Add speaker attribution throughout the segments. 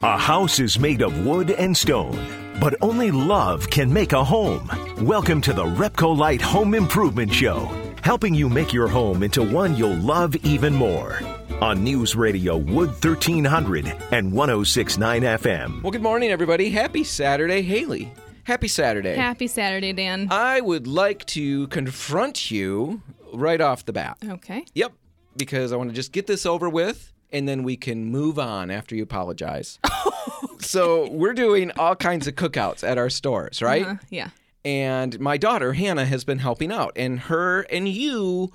Speaker 1: A house is made of wood and stone, but only love can make a home. Welcome to the Repcolite Home Improvement Show, helping you make your home into one you'll love even more. On News Radio Wood 1300 and 1069 FM.
Speaker 2: Well, good morning, everybody. Happy Saturday, Haley. Happy Saturday.
Speaker 3: Happy Saturday, Dan.
Speaker 2: I would like to confront you right off the bat.
Speaker 3: Okay.
Speaker 2: Yep, because I want to just get this over with and then we can move on after you apologize. so, we're doing all kinds of cookouts at our stores, right?
Speaker 3: Uh, yeah.
Speaker 2: And my daughter, Hannah, has been helping out, and her and you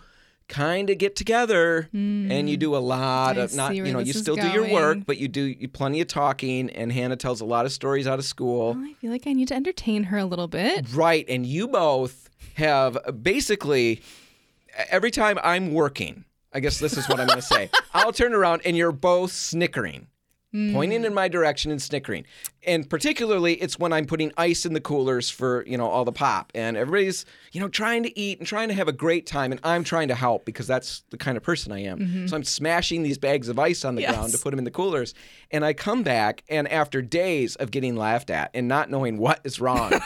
Speaker 2: kind of get together and you do a lot
Speaker 3: I
Speaker 2: of not you know you still do your work but you do you, plenty of talking and hannah tells a lot of stories out of school
Speaker 3: Well, I feel like I need to entertain her a little bit.
Speaker 2: Right. And you both have basically every time I'm working, I guess this is what I'm going to say. I'll turn around and you're both snickering, pointing hmm. in my direction and snickering. And particularly, it's when I'm putting ice in the coolers for, you know, all the pop. And everybody's, you know, trying to eat and trying to have a great time. And I'm trying to help because that's the kind of person I am. Mm-hmm. So I'm smashing these bags of ice on the
Speaker 3: Yes.
Speaker 2: ground to put them in the coolers. And I come back, and after days of getting laughed at and not knowing what is wrong,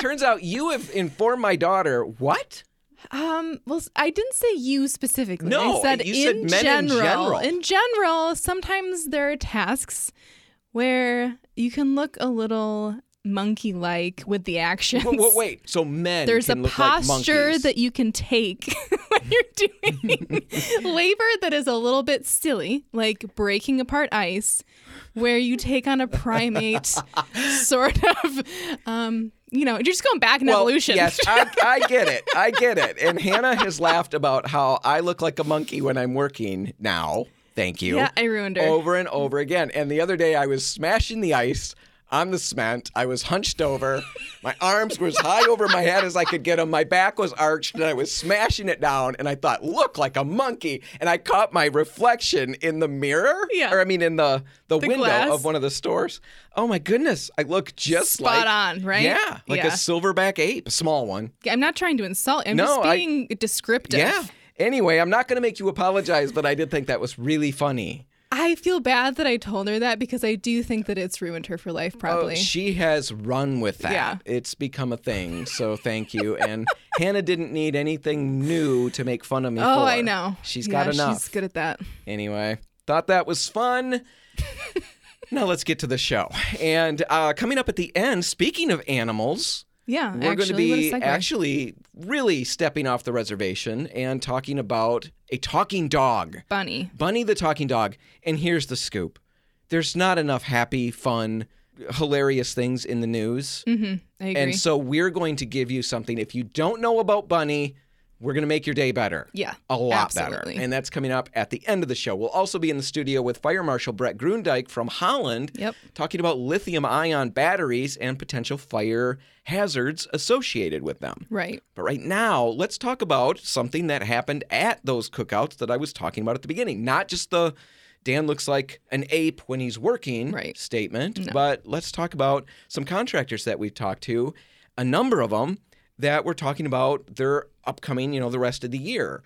Speaker 2: Turns out you have informed my daughter what?
Speaker 3: Um, well, I didn't say you specifically.
Speaker 2: No,
Speaker 3: I said
Speaker 2: you said
Speaker 3: in
Speaker 2: men in
Speaker 3: general.
Speaker 2: general.
Speaker 3: In general, sometimes there are tasks where you can look a little monkey-like with the actions.
Speaker 2: Wait, wait, wait. So men
Speaker 3: There's a
Speaker 2: like
Speaker 3: posture
Speaker 2: monkeys.
Speaker 3: that you can take when you're doing labor that is a little bit silly, like breaking apart ice, where you take on a primate sort of, um, you know, you're just going back in
Speaker 2: well,
Speaker 3: evolution.
Speaker 2: Yes, I, I get it. I get it. And Hannah has laughed about how I look like a monkey when I'm working now. Thank you.
Speaker 3: Yeah, I ruined her.
Speaker 2: Over and over again. And the other day I was smashing the ice on the cement. I was hunched over. My arms were as high over my head as I could get them. My back was arched and I was smashing it down. And I thought, look like a monkey. And I caught my reflection in the mirror.
Speaker 3: Yeah.
Speaker 2: Or I mean in the, the,
Speaker 3: The
Speaker 2: window
Speaker 3: glass.
Speaker 2: of one of the stores. Oh my goodness. I look just
Speaker 3: Spot
Speaker 2: like
Speaker 3: on, right?
Speaker 2: Yeah. Like
Speaker 3: Yeah.
Speaker 2: a silverback ape, a small one.
Speaker 3: I'm not trying to insult. I'm
Speaker 2: No,
Speaker 3: just
Speaker 2: I-
Speaker 3: being descriptive.
Speaker 2: Yeah. Anyway, I'm not going to make you apologize, but I did think that was really funny.
Speaker 3: I feel bad that I told her that because I do think that it's ruined her for life,
Speaker 2: Oh,
Speaker 3: probably.
Speaker 2: she has run with that.
Speaker 3: Yeah.
Speaker 2: It's become a thing. So thank you. And Hannah didn't need anything new to make fun of me
Speaker 3: oh,
Speaker 2: for.
Speaker 3: I know.
Speaker 2: She's
Speaker 3: yeah,
Speaker 2: got enough.
Speaker 3: She's good at that.
Speaker 2: Anyway, thought that was fun. now let's get to the show. And uh, coming up at the end, speaking of animals,
Speaker 3: Yeah,
Speaker 2: we're going to
Speaker 3: actually, what a
Speaker 2: be actually really stepping off the reservation and talking about a talking dog.
Speaker 3: Bunny.
Speaker 2: Bunny the talking dog. And here's the scoop there's not enough happy, fun, hilarious things in the news.
Speaker 3: Mm-hmm. I agree.
Speaker 2: And so we're going to give you something. If you don't know about Bunny, we're going to make your day better.
Speaker 3: yeah,
Speaker 2: A lot
Speaker 3: absolutely.
Speaker 2: better. And that's coming up at the end of the show. We'll also be in the studio with Fire Marshal Brett Grundyke from Holland
Speaker 3: Yep.
Speaker 2: talking about lithium ion batteries and potential fire hazards associated with them.
Speaker 3: Right.
Speaker 2: But right now, let's talk about something that happened at those cookouts that I was talking about at the beginning. Not just the Dan looks like an ape when he's working
Speaker 3: Right.
Speaker 2: statement, but let's talk about some contractors that we've talked to, a number of them that were talking about their upcoming, you know, the rest of the year.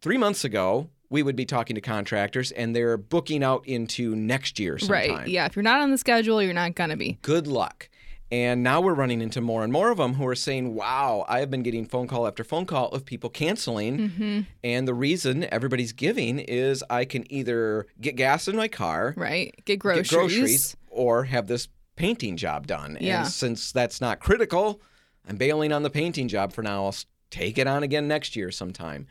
Speaker 2: Three months ago, we would be talking to contractors and they're booking out into next year sometime
Speaker 3: Right. Yeah. If you're not on the schedule, you're not gonna be.
Speaker 2: good luck. And now we're running into more and more of them who are saying, wow, I have been getting phone call after phone call of people canceling.
Speaker 3: Mm-hmm.
Speaker 2: And the reason everybody's giving is I can either get gas in my car,
Speaker 3: Right. Get groceries.
Speaker 2: get groceries, or have this painting job done.
Speaker 3: Yeah.
Speaker 2: And since that's not critical, I'm bailing on the painting job for now. I'll take it on again next year sometime.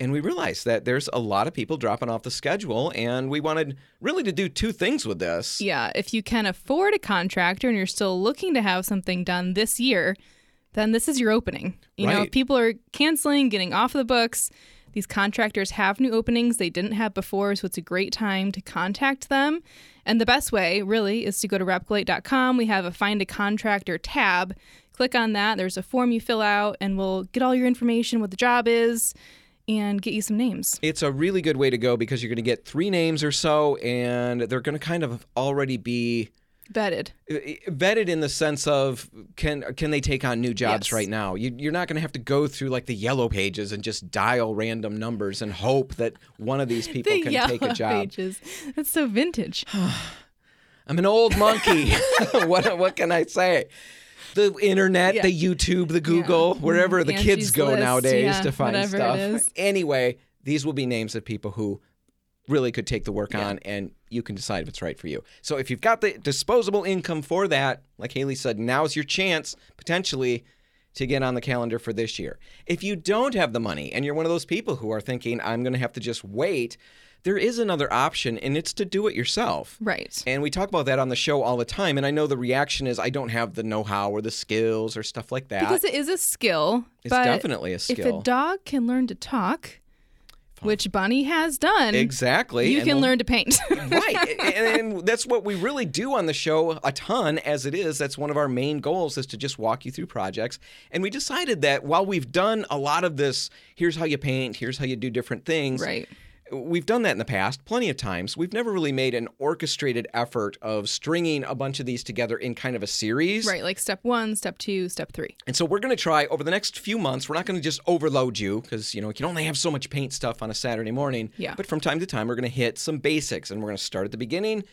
Speaker 2: And we realized that there's a lot of people dropping off the schedule, and we wanted really to do two things with this.
Speaker 3: Yeah. If you can afford a contractor and you're still looking to have something done this year, then this is your opening. You know, if people are canceling, getting off the books, these contractors have new openings they didn't have before, so it's a great time to contact them. And the best way, really, is to go to repcolite.com. We have a find a contractor tab. Click on that. There's a form you fill out, and we'll get all your information, what the job is, and get you some names.
Speaker 2: It's a really good way to go because you're going to get three names or so, and they're going to kind of already be
Speaker 3: Vetted.
Speaker 2: vetted in the sense of can can they take on new jobs
Speaker 3: Yes.
Speaker 2: right now? You, you're not going to have to go through like the yellow pages and just dial random numbers and hope that one of these people
Speaker 3: The
Speaker 2: can take a job.
Speaker 3: pages. That's so vintage.
Speaker 2: I'm an old monkey. what what can I say? The internet,
Speaker 3: Yeah.
Speaker 2: the YouTube, the Google, wherever the kids go
Speaker 3: List,
Speaker 2: nowadays
Speaker 3: yeah,
Speaker 2: to find stuff. Anyway, these will be names of people who really could take the work on and you can decide if it's right for you. So if you've got the disposable income for that, like Haley said, now's your chance potentially to get on the calendar for this year. If you don't have the money and you're one of those people who are thinking I'm going to have to just wait, there is another option and it's to do it yourself.
Speaker 3: Right.
Speaker 2: And we talk about that on the show all the time. And I know the reaction is I don't have the know how or the skills or stuff like that.
Speaker 3: Because it is a skill.
Speaker 2: It's definitely a skill.
Speaker 3: If a dog can learn to talk, which Bunny has done,
Speaker 2: exactly.
Speaker 3: you
Speaker 2: and
Speaker 3: can learn to paint.
Speaker 2: right and, and that's what we really do on the show a ton as it is that's one of our main goals is to just walk you through projects and we decided that while we've done a lot of this here's how you paint here's how you do different things
Speaker 3: right.
Speaker 2: We've done that in the past plenty of times we've never really made an orchestrated effort of stringing a bunch of these together in kind of a series
Speaker 3: Right. Like step one, step two, step three.
Speaker 2: and so we're going to try over the next few months. We're not going to just overload you because you know you can only have so much paint stuff on a Saturday morning.
Speaker 3: Yeah.
Speaker 2: But from time to time, we're going to hit some basics, and we're going to start at the beginning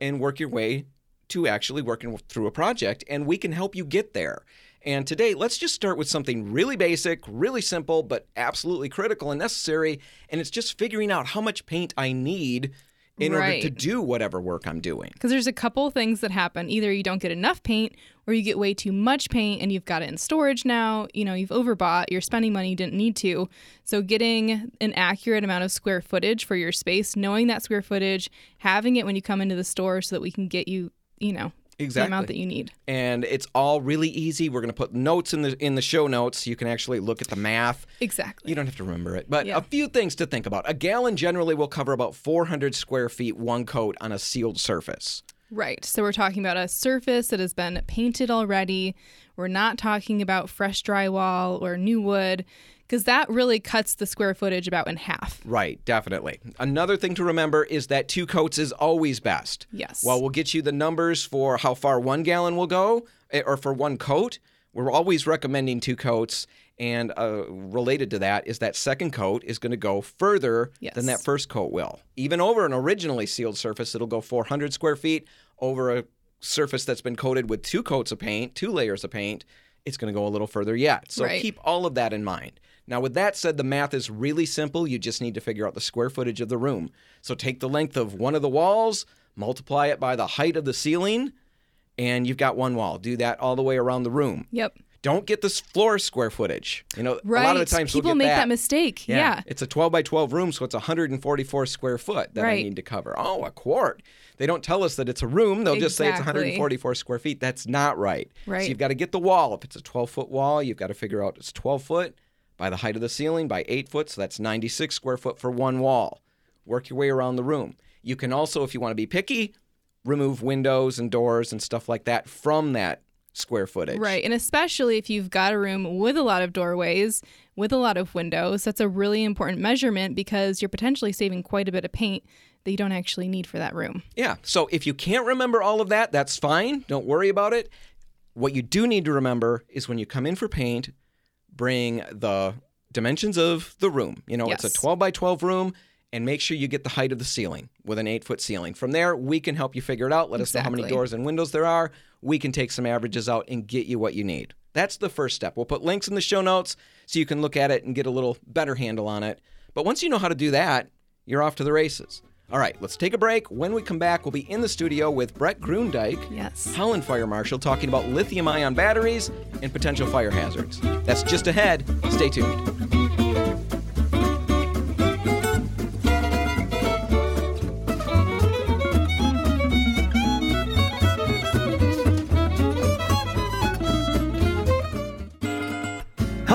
Speaker 2: and work your way to actually working through a project, and we can help you get there. And today, let's just start with something really basic, really simple, but absolutely critical and necessary. And it's just figuring out how much paint I need in order to do whatever work I'm doing.
Speaker 3: Because there's a couple things that happen. Either you don't get enough paint or you get way too much paint and you've got it in storage now. You know, you've overbought, you're spending money you didn't need to. So, getting an accurate amount of square footage for your space, knowing that square footage, having it when you come into the store so that we can get you, you know, the
Speaker 2: Exactly.
Speaker 3: amount that you need.
Speaker 2: and it's all really easy. We're going to put notes in the in the show notes you can actually look at the math.
Speaker 3: Exactly.
Speaker 2: You don't have to remember it, but
Speaker 3: Yeah.
Speaker 2: a few things to think about. A gallon generally will cover about 400 square feet one coat on a sealed surface.
Speaker 3: Right. So we're talking about a surface that has been painted already. We're not talking about fresh drywall or new wood because that really cuts the square footage about in half.
Speaker 2: Right, definitely. Another thing to remember is that two coats is always best.
Speaker 3: Yes.
Speaker 2: While we'll get you the numbers for how far one gallon will go, eh, or for one coat, we're always recommending two coats. And uh, related to that is that second coat is going to go further than that first coat will. Even over an originally sealed surface, it'll go 400 square feet. Over a surface that's been coated with two coats of paint, two layers of paint, it's going to go a little further yet. So
Speaker 3: Right.
Speaker 2: keep all of that in mind. Now, with that said, the math is really simple. You just need to figure out the square footage of the room. So take the length of one of the walls, multiply it by the height of the ceiling, and you've got one wall. Do that all the way around the room.
Speaker 3: Yep.
Speaker 2: Don't get this floor square footage. You know,
Speaker 3: Right.
Speaker 2: a lot of the times
Speaker 3: People
Speaker 2: we'll
Speaker 3: make
Speaker 2: that.
Speaker 3: that, mistake. Yeah.
Speaker 2: It's a 12 by 12 room, so it's 144 square foot that I
Speaker 3: Right.
Speaker 2: need to cover. Oh, a quart. They don't tell us that it's a room. They'll just say it's 144 square feet. That's not right.
Speaker 3: Right.
Speaker 2: So you've got to get the wall. If it's a 12 foot wall, you've got to figure out it's 12 foot by the height of the ceiling by 8 foot, so that's 96 square foot for one wall. Work your way around the room. You can also, if you want to be picky, remove windows and doors and stuff like that from that square footage.
Speaker 3: Right. And especially if you've got a room with a lot of doorways, with a lot of windows, that's a really important measurement because you're potentially saving quite a bit of paint that you don't actually need for that room.
Speaker 2: Yeah. So if you can't remember all of that, that's fine. Don't worry about it. What you do need to remember is when you come in for paint, bring the dimensions of the room. You know, it's a 12 by 12 room, and make sure you get the height of the ceiling with an eight foot ceiling. From there, we can help you figure it out. Let us know how many doors and windows there are. We can take some averages out and get you what you need. That's the first step. We'll put links in the show notes so you can look at it and get a little better handle on it. But once you know how to do that, you're off to the races. All right, let's take a break. When we come back, we'll be in the studio with Brett Grundyke,
Speaker 3: Yes.
Speaker 2: Holland Fire Marshal, talking about lithium ion batteries and potential fire hazards. That's just ahead. Stay tuned.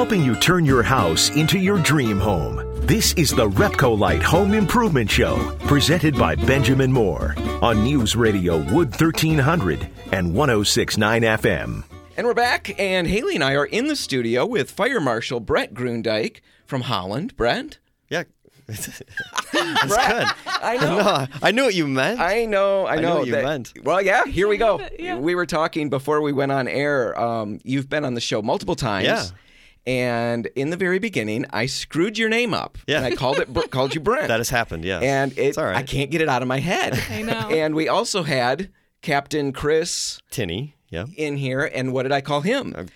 Speaker 1: helping you turn your house into your dream home. This is the Repcolite Home Improvement Show, presented by Benjamin Moore on News Radio Wood 1300 and 1069 FM.
Speaker 2: And we're back, and Haley and I are in the studio with Fire Marshal Brett Grundyke from Holland. Brett?
Speaker 4: Yeah. That's
Speaker 2: Brett, I know.
Speaker 4: No, I knew what you meant.
Speaker 2: I know, I know.
Speaker 4: know what you
Speaker 2: that-
Speaker 4: meant.
Speaker 2: Well, yeah, here we go.
Speaker 3: Yeah.
Speaker 2: We were talking before we went on air. Um, you've been on the show multiple times.
Speaker 4: Yeah.
Speaker 2: And in the very beginning, I screwed your name up.
Speaker 4: Yeah.
Speaker 2: And I called it called you Brent.
Speaker 4: that has happened, yeah.
Speaker 2: and it,
Speaker 4: It's all right.
Speaker 2: I can't get it out of my head.
Speaker 3: I know.
Speaker 2: And we also had Captain Chris
Speaker 4: Tinny. Yeah.
Speaker 2: in here, and what did I call him?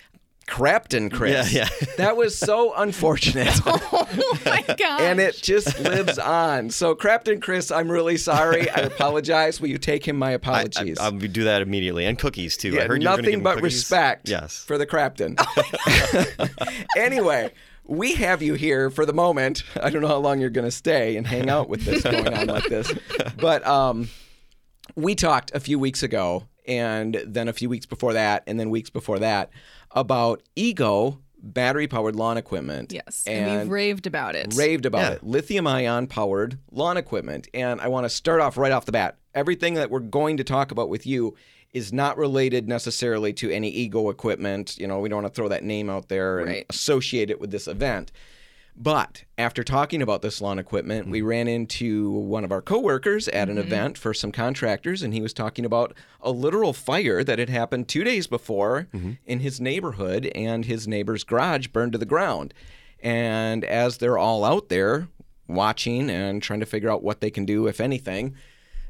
Speaker 2: Crapton Chris.
Speaker 4: Yeah, yeah.
Speaker 2: that was so unfortunate.
Speaker 3: Oh my god.
Speaker 2: and it just lives on. So, Crapton Chris, I'm really sorry. I apologize. Will you take him my
Speaker 4: I,
Speaker 2: apologies?
Speaker 4: I, will do that immediately. And cookies, too. I
Speaker 2: Yeah,
Speaker 4: heard you were gonna give
Speaker 2: nothing but
Speaker 4: cookies.
Speaker 2: respect
Speaker 4: Yes.
Speaker 2: for the Crapton. anyway, we have you here for the moment. I don't know how long you're going to stay and hang out with this going on like this. But um, we talked a few weeks ago, and then a few weeks before that, and then weeks before that, about Ego battery powered lawn equipment.
Speaker 3: yes, and, we've raved about it.
Speaker 2: raved about
Speaker 4: Yeah.
Speaker 2: it. Lithium ion powered lawn equipment. And I want to start off right off the bat. Everything that we're going to talk about with you is not related necessarily to any Ego equipment. You know, we don't want to throw that name out there and
Speaker 3: Right.
Speaker 2: associate it with this event. But after talking about this lawn equipment, we mm. ran into one of our coworkers at an mm-hmm. event for some contractors, and he was talking about a literal fire that had happened two days before mm-hmm. in his neighborhood, and his neighbor's garage burned to the ground. And as they're all out there watching and trying to figure out what they can do, if anything,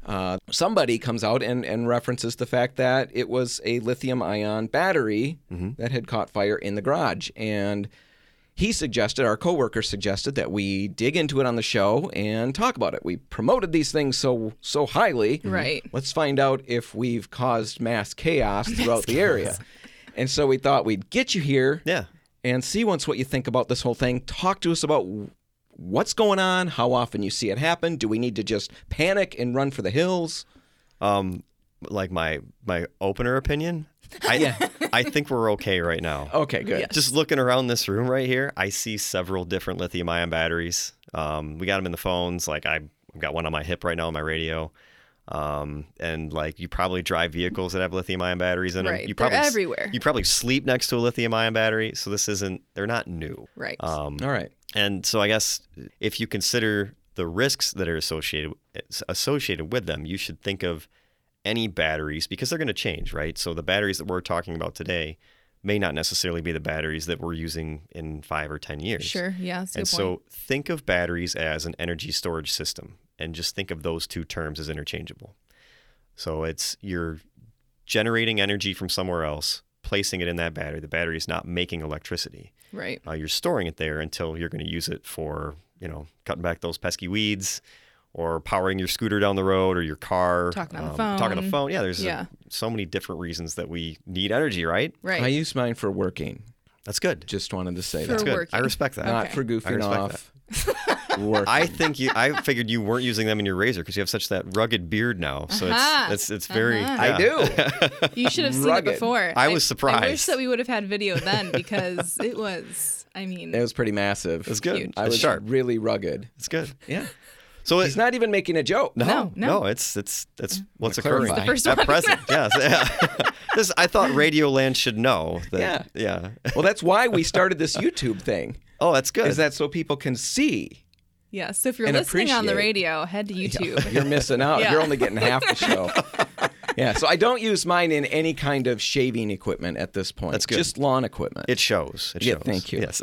Speaker 2: uh, somebody comes out and, and references the fact that it was a lithium ion battery mm-hmm. that had caught fire in the garage. And he suggested, our coworker suggested that we dig into it on the show and talk about it. We promoted these things so so highly.
Speaker 3: Right.
Speaker 2: Let's find out if we've caused mass chaos throughout the area. And so we thought we'd get you here
Speaker 4: Yeah.
Speaker 2: and see once what you think about this whole thing. Talk to us about what's going on, how often you see it happen. Do we need to just panic and run for the hills?
Speaker 4: Um, like my my opener opinion, I I think we're okay right now.
Speaker 2: Okay, good.
Speaker 4: Just looking around this room right here, I see several different lithium ion batteries. Um, we got them in the phones. Like I- I've got one on my hip right now on my radio. Um, and like you probably drive vehicles that have lithium ion batteries in them.
Speaker 3: Right.
Speaker 4: You
Speaker 3: They're everywhere.
Speaker 4: You probably sleep next to a lithium ion battery. So this isn't. They're not new.
Speaker 3: Right.
Speaker 4: Um,
Speaker 2: All right.
Speaker 4: and so I guess if you consider the risks that are associated associated with them, you should think of any batteries because they're going to change, right? So the batteries that we're talking about today may not necessarily be the batteries that we're using in 5 or 10 years.
Speaker 3: Sure. Yeah.
Speaker 4: And so think of batteries as an energy storage system and just think of those two terms as interchangeable. So it's you're generating energy from somewhere else, placing it in that battery. The battery is not making electricity
Speaker 3: Right.
Speaker 4: uh, you're storing it there until you're going to use it for you know cutting back those pesky weeds or powering your scooter down the road or your car
Speaker 3: Talking on the phone.
Speaker 4: talking on the
Speaker 3: phone.
Speaker 4: phone yeah there's
Speaker 3: Yeah.
Speaker 4: so many different reasons that we need energy right
Speaker 3: Right.
Speaker 2: I use mine for working.
Speaker 4: that's good
Speaker 2: Just wanted to say
Speaker 3: For
Speaker 2: that.
Speaker 4: that's good
Speaker 3: working.
Speaker 4: i respect that
Speaker 2: Not
Speaker 3: Okay.
Speaker 2: for goofing
Speaker 4: respect
Speaker 2: off. Work.
Speaker 4: I think you. I figured you weren't using them in your razor because you have such that rugged beard now. So
Speaker 3: Uh-huh.
Speaker 4: it's it's it's very.
Speaker 3: Uh-huh.
Speaker 2: I
Speaker 4: yeah.
Speaker 2: do.
Speaker 3: You should have seen
Speaker 2: Rugged.
Speaker 3: it before.
Speaker 4: I was surprised.
Speaker 3: I wish that we would have had video then because it was. I mean,
Speaker 2: It was pretty massive.
Speaker 4: It's good.
Speaker 3: Huge.
Speaker 2: I
Speaker 4: it's
Speaker 2: was
Speaker 4: sharp.
Speaker 2: really rugged.
Speaker 4: It's good.
Speaker 2: Yeah.
Speaker 4: So it,
Speaker 2: He's not even making a joke.
Speaker 4: No,
Speaker 3: No, no.
Speaker 4: it's it's it's what's
Speaker 2: Wanna
Speaker 4: occurring
Speaker 2: clarify.
Speaker 3: The first
Speaker 4: at
Speaker 3: one.
Speaker 4: present. yes, yeah. this I thought Radio Land should know that.
Speaker 2: Yeah.
Speaker 4: yeah.
Speaker 2: Well, that's why we started this YouTube thing.
Speaker 4: Oh, that's good.
Speaker 2: Is that so people can see?
Speaker 3: yeah. So if you're
Speaker 2: And
Speaker 3: listening on the radio, head to YouTube.
Speaker 2: You're missing out.
Speaker 3: Yeah.
Speaker 2: You're only getting half the show. yeah. So I don't use mine in any kind of shaving equipment at this point.
Speaker 4: That's good.
Speaker 2: Just lawn equipment.
Speaker 4: it shows. It
Speaker 2: Yeah,
Speaker 4: shows.
Speaker 2: thank you.
Speaker 4: Yes.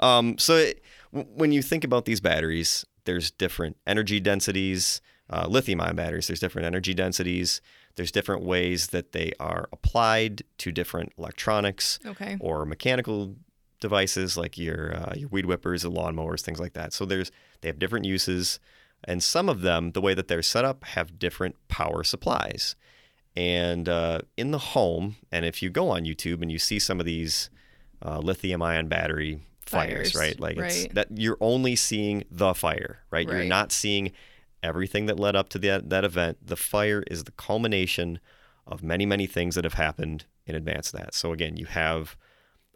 Speaker 4: um, so it, w- when you think about these batteries, there's different energy densities. Uh, lithium-ion batteries. There's different energy densities. There's different ways that they are applied to different electronics.
Speaker 3: Okay.
Speaker 4: or mechanical devices like your uh, your weed whippers, the lawnmowers, things like that. So there's they have different uses, and some of them, the way that they're set up, have different power supplies. And uh, in the home, and if you go on YouTube and you see some of these uh, lithium-ion battery fires,
Speaker 3: Fires,
Speaker 4: right? Like it's that you're only seeing the fire, right? You're not seeing everything that led up to that that event. The fire is the culmination of many, many things that have happened in advance of that. So again, you have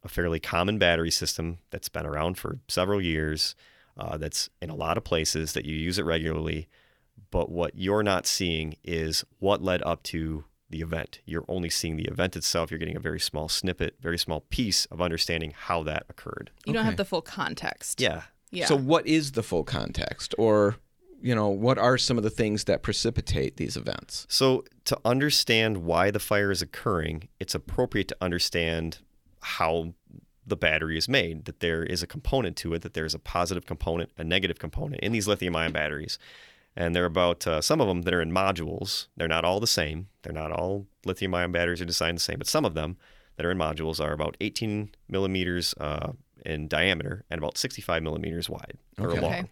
Speaker 4: a fairly common battery system that's been around for several years, uh, that's in a lot of places that you use it regularly. But what you're not seeing is what led up to the event. You're only seeing the event itself. You're getting a very small snippet, very small piece of understanding how that occurred.
Speaker 3: You don't have the full context.
Speaker 4: Yeah.
Speaker 3: Yeah.
Speaker 2: So what is the full context, or you know, what are some of the things that precipitate these events?
Speaker 4: So, to understand why the fire is occurring, it's appropriate to understand how the battery is made, that there is a component to it, that there's a positive component, a negative component in these lithium ion batteries. And they're about uh, some of them that are in modules. They're not all the same. They're not all lithium-ion batteries are designed the same, but some of them that are in modules are about 18 millimeters uh, in diameter and about 65 millimeters wide or
Speaker 2: Okay.
Speaker 4: long.
Speaker 3: Okay.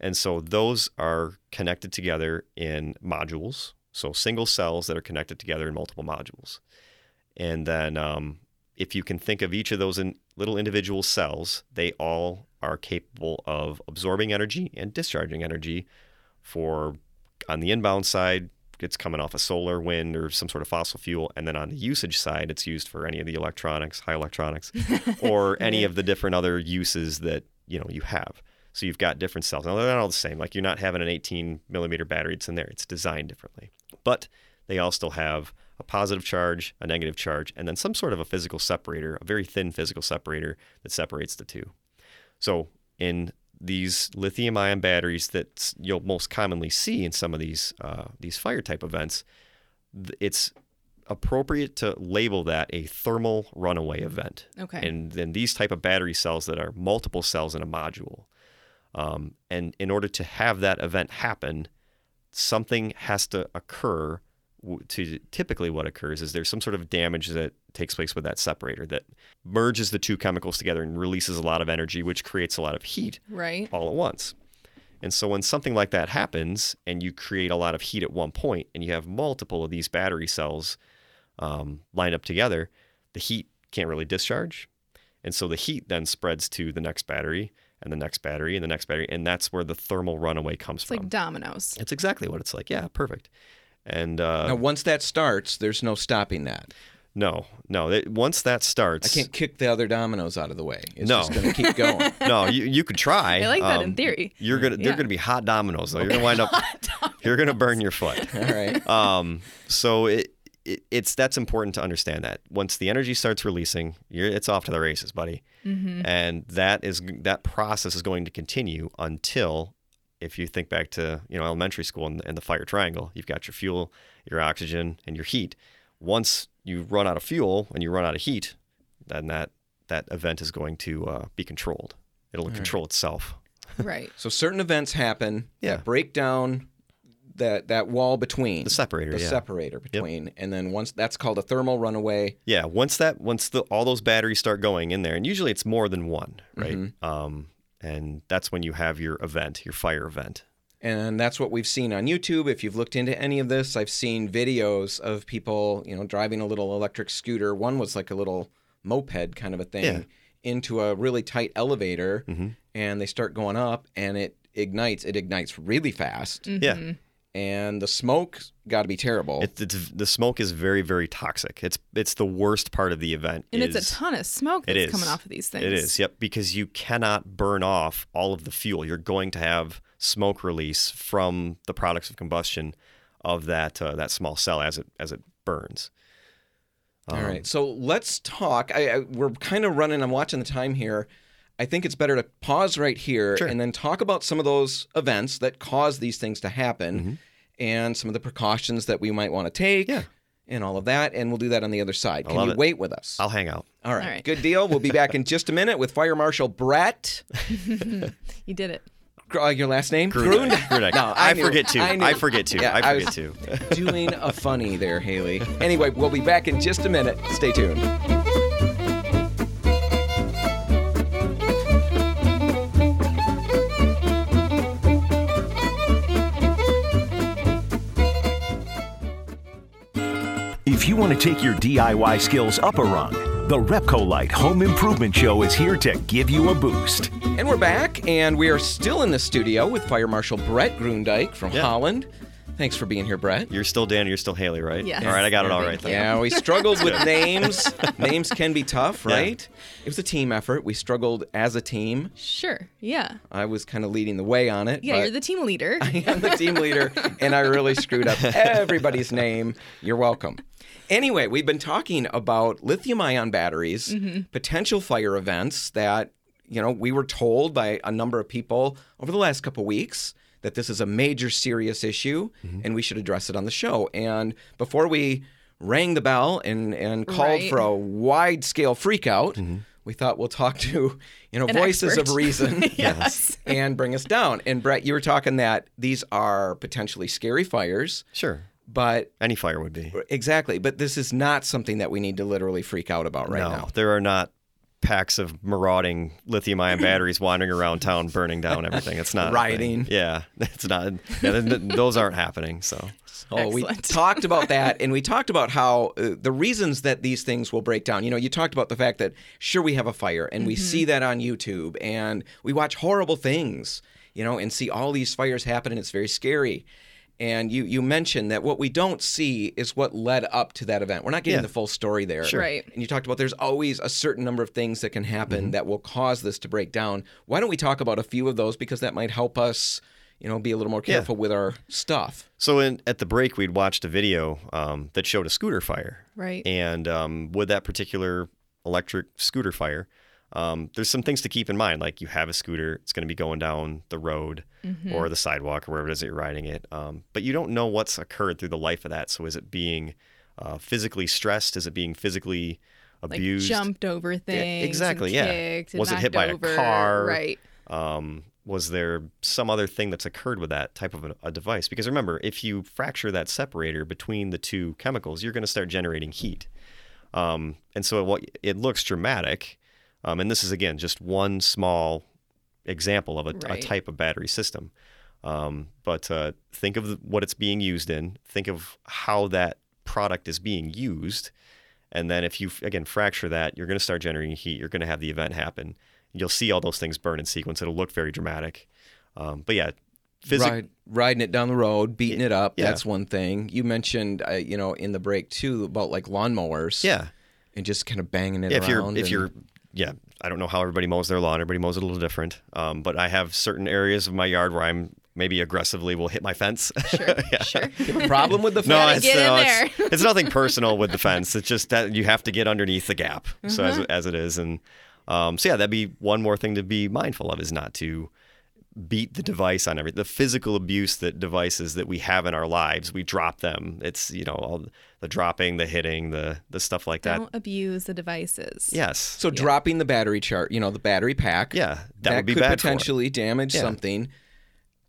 Speaker 4: And so those are connected together in modules, so single cells that are connected together in multiple modules. And then, um, if you can think of each of those in little individual cells, they all are capable of absorbing energy and discharging energy for on the inbound side, it's coming off a solar, wind, or some sort of fossil fuel. And then on the usage side, it's used for any of the electronics, high electronics, or any of the different other uses that you know you have. So you've got different cells. Now they're not all the same. Like you're not having an 18 millimeter battery that's in there. It's designed differently. But they all still have a positive charge, a negative charge, and then some sort of a physical separator, a very thin physical separator that separates the two. So in these lithium-ion batteries that you'll most commonly see in some of these uh, these fire type events, it's appropriate to label that a thermal runaway event.
Speaker 3: Okay.
Speaker 4: And then these type of battery cells that are multiple cells in a module. Um, and in order to have that event happen, something has to occur. To typically, what occurs is there's some sort of damage that takes place with that separator that merges the two chemicals together and releases a lot of energy, which creates a lot of heat
Speaker 3: Right.
Speaker 4: all at once. And so when something like that happens and you create a lot of heat at one point and you have multiple of these battery cells um, lined up together, the heat can't really discharge. And so the heat then spreads to the next battery and the next battery and the next battery. And that's where the thermal runaway comes from.
Speaker 3: It's
Speaker 4: from.
Speaker 3: like dominoes.
Speaker 4: it's exactly what it's like. Yeah, perfect. And uh,
Speaker 2: Now, once that starts, there's no stopping that.
Speaker 4: no, no. It, once that starts, I
Speaker 2: can't kick the other dominoes out of the way. It's
Speaker 4: No.
Speaker 2: just going to keep going.
Speaker 4: no, you, you could try.
Speaker 3: I like that in
Speaker 4: Um,
Speaker 3: theory.
Speaker 4: You're gonna they're gonna be hot dominoes though. You're gonna wind up you're gonna burn your foot.
Speaker 2: All right.
Speaker 4: Um, so it, it it's that's important to understand that once the energy starts releasing, you're, it's off to the races, buddy. And that is that process is going to continue until, if you think back to you know elementary school and, and the fire triangle, you've got your fuel, your oxygen, and your heat. Once you run out of fuel and you run out of heat, then that that event is going to uh, be controlled. It'll control itself.
Speaker 3: Right.
Speaker 2: So certain events happen
Speaker 4: Yeah.
Speaker 2: that break down that that wall between
Speaker 4: The separator,
Speaker 2: the
Speaker 4: yeah.
Speaker 2: separator between, and then once that's called a thermal runaway.
Speaker 4: Yeah, once that once the all those batteries start going in there, and usually it's more than one, right? Um, and that's when you have your event, your fire event.
Speaker 2: And that's what we've seen on YouTube. If you've looked into any of this, I've seen videos of people, you know, driving a little electric scooter. One was like a little moped kind of a thing
Speaker 4: Yeah.
Speaker 2: into a really tight elevator,
Speaker 4: Mhm.
Speaker 2: and they start going up, and it ignites. It ignites really fast,
Speaker 4: Yeah,
Speaker 2: and the smoke got to be terrible.
Speaker 4: it, it's the smoke is very very toxic. It's it's the worst part of the event.
Speaker 3: And
Speaker 4: is,
Speaker 3: it's a ton of smoke that's
Speaker 4: is.
Speaker 3: coming off of these things.
Speaker 4: It is, yep, because you cannot burn off all of the fuel. You're going to have smoke release from the products of combustion of that uh, that small cell as it as it burns.
Speaker 2: All right. So let's talk. I, I, we're kind of running. I'm watching the time here. I think it's better to pause right here
Speaker 4: Sure.
Speaker 2: and then talk about some of those events that cause these things to happen and some of the precautions that we might want to take
Speaker 4: Yeah.
Speaker 2: and all of that. And we'll do that on the other side. Can you
Speaker 4: it.
Speaker 2: wait with us?
Speaker 4: I'll hang out.
Speaker 2: all, right.
Speaker 3: All right.
Speaker 2: Good deal. We'll be back in just a minute with Fire Marshal Brett.
Speaker 3: You did it.
Speaker 2: Uh, your last name?
Speaker 4: Grudek.
Speaker 2: Grund- No,
Speaker 4: I,
Speaker 2: knew-
Speaker 4: forget to.
Speaker 2: I
Speaker 4: I, forget to.
Speaker 2: Yeah,
Speaker 4: I
Speaker 2: I
Speaker 4: forget
Speaker 2: was-
Speaker 4: to.
Speaker 2: doing a funny there, Haley. Anyway, we'll be back in just a minute. Stay tuned.
Speaker 1: If you want to take your DIY skills up a rung, the Repcolite Home Improvement Show is here to give you a boost.
Speaker 2: And we're back, and we are still in the studio with Fire Marshal Brett Grundyke from
Speaker 4: Yeah.
Speaker 2: Holland. Thanks for being here, Brett.
Speaker 4: You're still Dan. You're still Haley, right?
Speaker 3: Yes.
Speaker 4: All right, I got it all right.
Speaker 3: Thank
Speaker 4: Then.
Speaker 2: Yeah, we struggled with names. Names can be tough,
Speaker 4: Yeah.
Speaker 2: right? It was a team effort. We struggled as a team.
Speaker 3: Sure. Yeah.
Speaker 2: I was kind of leading the way on it.
Speaker 3: Yeah, you're the team leader.
Speaker 2: I am the team leader, and I really screwed up everybody's name. You're welcome. Anyway, we've been talking about lithium ion batteries, mm-hmm. potential fire events that, you know, we were told by a number of people over the last couple weeks that this is a major serious issue mm-hmm. and we should address it on the show. And before we rang the bell and, and called
Speaker 3: Right.
Speaker 2: for a wide scale freakout, mm-hmm. we thought we'll talk to you know
Speaker 3: An
Speaker 2: voices
Speaker 3: expert.
Speaker 2: of reason
Speaker 3: yes.
Speaker 2: and bring us down. And Brett, you were talking that these are potentially scary fires,
Speaker 4: Sure.
Speaker 2: But
Speaker 4: Any fire would be.
Speaker 2: exactly, but this is not something that we need to literally freak out about right
Speaker 4: no,
Speaker 2: now.
Speaker 4: there are not packs of marauding lithium-ion batteries wandering around town, burning down everything. It's not a.
Speaker 2: Rioting.
Speaker 4: Yeah, it's not. Yeah, th- th- those aren't happening. So
Speaker 2: Oh, we talked about that, and we talked about how uh, the reasons that these things will break down. You know, you talked about the fact that sure we have a fire, and we see that on YouTube, and we watch horrible things, you know, and see all these fires happen, and it's very scary. And you you mentioned that what we don't see is what led up to that event. We're not getting
Speaker 4: Yeah.
Speaker 2: the full story there.
Speaker 4: Sure.
Speaker 3: Right.
Speaker 2: And you talked about there's always a certain number of things that can happen that will cause this to break down. Why don't we talk about a few of those because that might help us, you know, be a little more
Speaker 4: Yeah.
Speaker 2: careful with our stuff.
Speaker 4: So in, at the break, we'd watched a video um, that showed a scooter fire.
Speaker 3: Right.
Speaker 4: And um, with that particular electric scooter fire, um, there's some things to keep in mind. Like you have a scooter, it's going to be going down the road or the sidewalk or wherever it is that you're riding it. Um, but you don't know what's occurred through the life of that. So is it being uh, physically stressed? Is it being physically
Speaker 3: like
Speaker 4: abused?
Speaker 3: jumped over things. and
Speaker 4: exactly, yeah. Was it hit by a car?
Speaker 3: Right.
Speaker 4: um, was there some other thing that's occurred with that type of a, a device? Because remember, if you fracture that separator between the two chemicals, you're going to start generating heat. Um, and so what it looks dramatic. Um, and this is again just one small example of a, a type of battery system. Um, but uh, think of the, what it's being used in. Think of how that product is being used. And then if you again fracture that, you're going to start generating heat. You're going to have the event happen. You'll see all those things burn in sequence. It'll look very dramatic. Um, but yeah, physical.
Speaker 2: Ride, riding it down the road, beating it up.
Speaker 4: Yeah.
Speaker 2: That's one thing. You mentioned, uh, you know, in the break too about like lawnmowers.
Speaker 4: Yeah.
Speaker 2: And just kind of banging it
Speaker 4: if
Speaker 2: around.
Speaker 4: you're if
Speaker 2: and-
Speaker 4: you're yeah i don't know how everybody mows their lawn everybody mows it a little different um, but i have certain areas of my yard where i'm maybe aggressively will hit my fence
Speaker 3: Sure. Sure.
Speaker 2: you have a problem with the
Speaker 4: no
Speaker 2: fence?
Speaker 4: it's,
Speaker 3: get in
Speaker 4: no,
Speaker 3: there.
Speaker 4: it's, it's nothing personal with the fence it's just that you have to get underneath the gap so
Speaker 3: Mm-hmm.
Speaker 4: as, as it is and um, so yeah that'd be one more thing to be mindful of is not to beat the device on every the physical abuse that devices that we have in our lives we drop them it's you know all the dropping the hitting the the stuff like that
Speaker 3: Don't abuse the devices.
Speaker 4: yes
Speaker 2: So dropping the battery chart, you know, the battery pack.
Speaker 4: yeah that, would be
Speaker 2: could
Speaker 4: bad for it.
Speaker 2: potentially damage
Speaker 4: Yeah.
Speaker 2: something.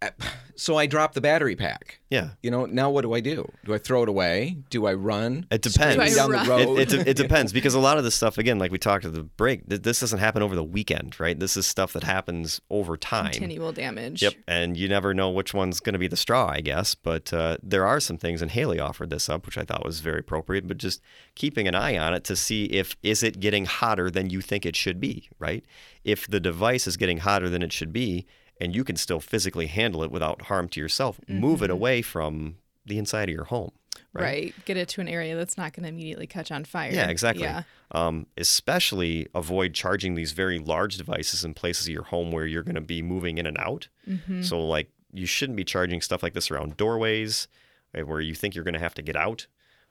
Speaker 2: Uh, So I drop the battery pack.
Speaker 4: yeah
Speaker 2: You know, now what do I do? Do I throw it away? Do I run?
Speaker 4: It depends.
Speaker 3: Do I
Speaker 2: down
Speaker 3: run?
Speaker 2: the road.
Speaker 4: It, it, it depends because a lot of this stuff, again, like we talked at the break, th- this doesn't happen over the weekend, right? This is stuff that happens over time.
Speaker 3: Continual damage.
Speaker 4: Yep, and you never know which one's going to be the straw, I guess. But uh, there are some things, and Haley offered this up, which I thought was very appropriate. But just keeping an eye on it to see if is it getting hotter than you think it should be, right? If the device is getting hotter than it should be, and you can still physically handle it without harm to yourself, move it away from the inside of your home.
Speaker 3: Right. Get it to an area that's not going to immediately catch on fire.
Speaker 4: Yeah, exactly.
Speaker 3: Yeah.
Speaker 4: Um, especially avoid charging these very large devices in places of your home where you're going to be moving in and out.
Speaker 3: Mm-hmm.
Speaker 4: So, like, you shouldn't be charging stuff like this around doorways eh, where you think you're going to have to get out.